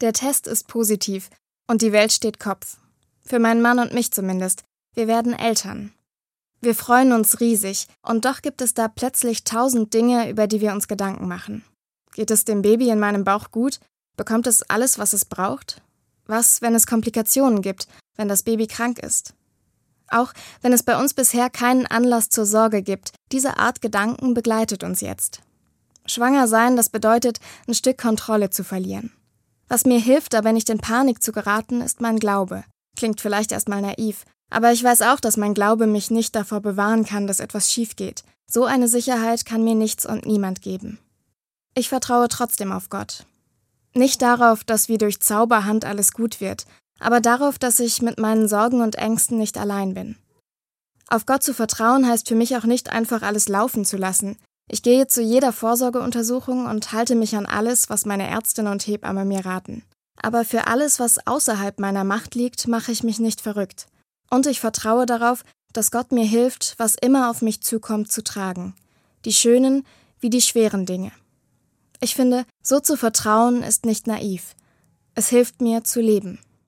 Der Test ist positiv und die Welt steht Kopf. Für meinen Mann und mich zumindest. Wir werden Eltern. Wir freuen uns riesig, und doch gibt es da plötzlich tausend Dinge, über die wir uns Gedanken machen. Geht es dem Baby in meinem Bauch gut? Bekommt es alles, was es braucht? Was, wenn es Komplikationen gibt, wenn das Baby krank ist? Auch wenn es bei uns bisher keinen Anlass zur Sorge gibt, diese Art Gedanken begleitet uns jetzt. Schwanger sein, das bedeutet, ein Stück Kontrolle zu verlieren. Was mir hilft, aber nicht in Panik zu geraten, ist mein Glaube. Klingt vielleicht erstmal naiv, aber ich weiß auch, dass mein Glaube mich nicht davor bewahren kann, dass etwas schief geht. So eine Sicherheit kann mir nichts und niemand geben. Ich vertraue trotzdem auf Gott. Nicht darauf, dass wie durch Zauberhand alles gut wird, aber darauf, dass ich mit meinen Sorgen und Ängsten nicht allein bin. Auf Gott zu vertrauen heißt für mich auch nicht einfach alles laufen zu lassen. Ich gehe zu jeder Vorsorgeuntersuchung und halte mich an alles, was meine Ärztin und Hebamme mir raten. Aber für alles, was außerhalb meiner Macht liegt, mache ich mich nicht verrückt. Und ich vertraue darauf, dass Gott mir hilft, was immer auf mich zukommt, zu tragen. Die schönen wie die schweren Dinge. Ich finde, so zu vertrauen ist nicht naiv. Es hilft mir zu leben.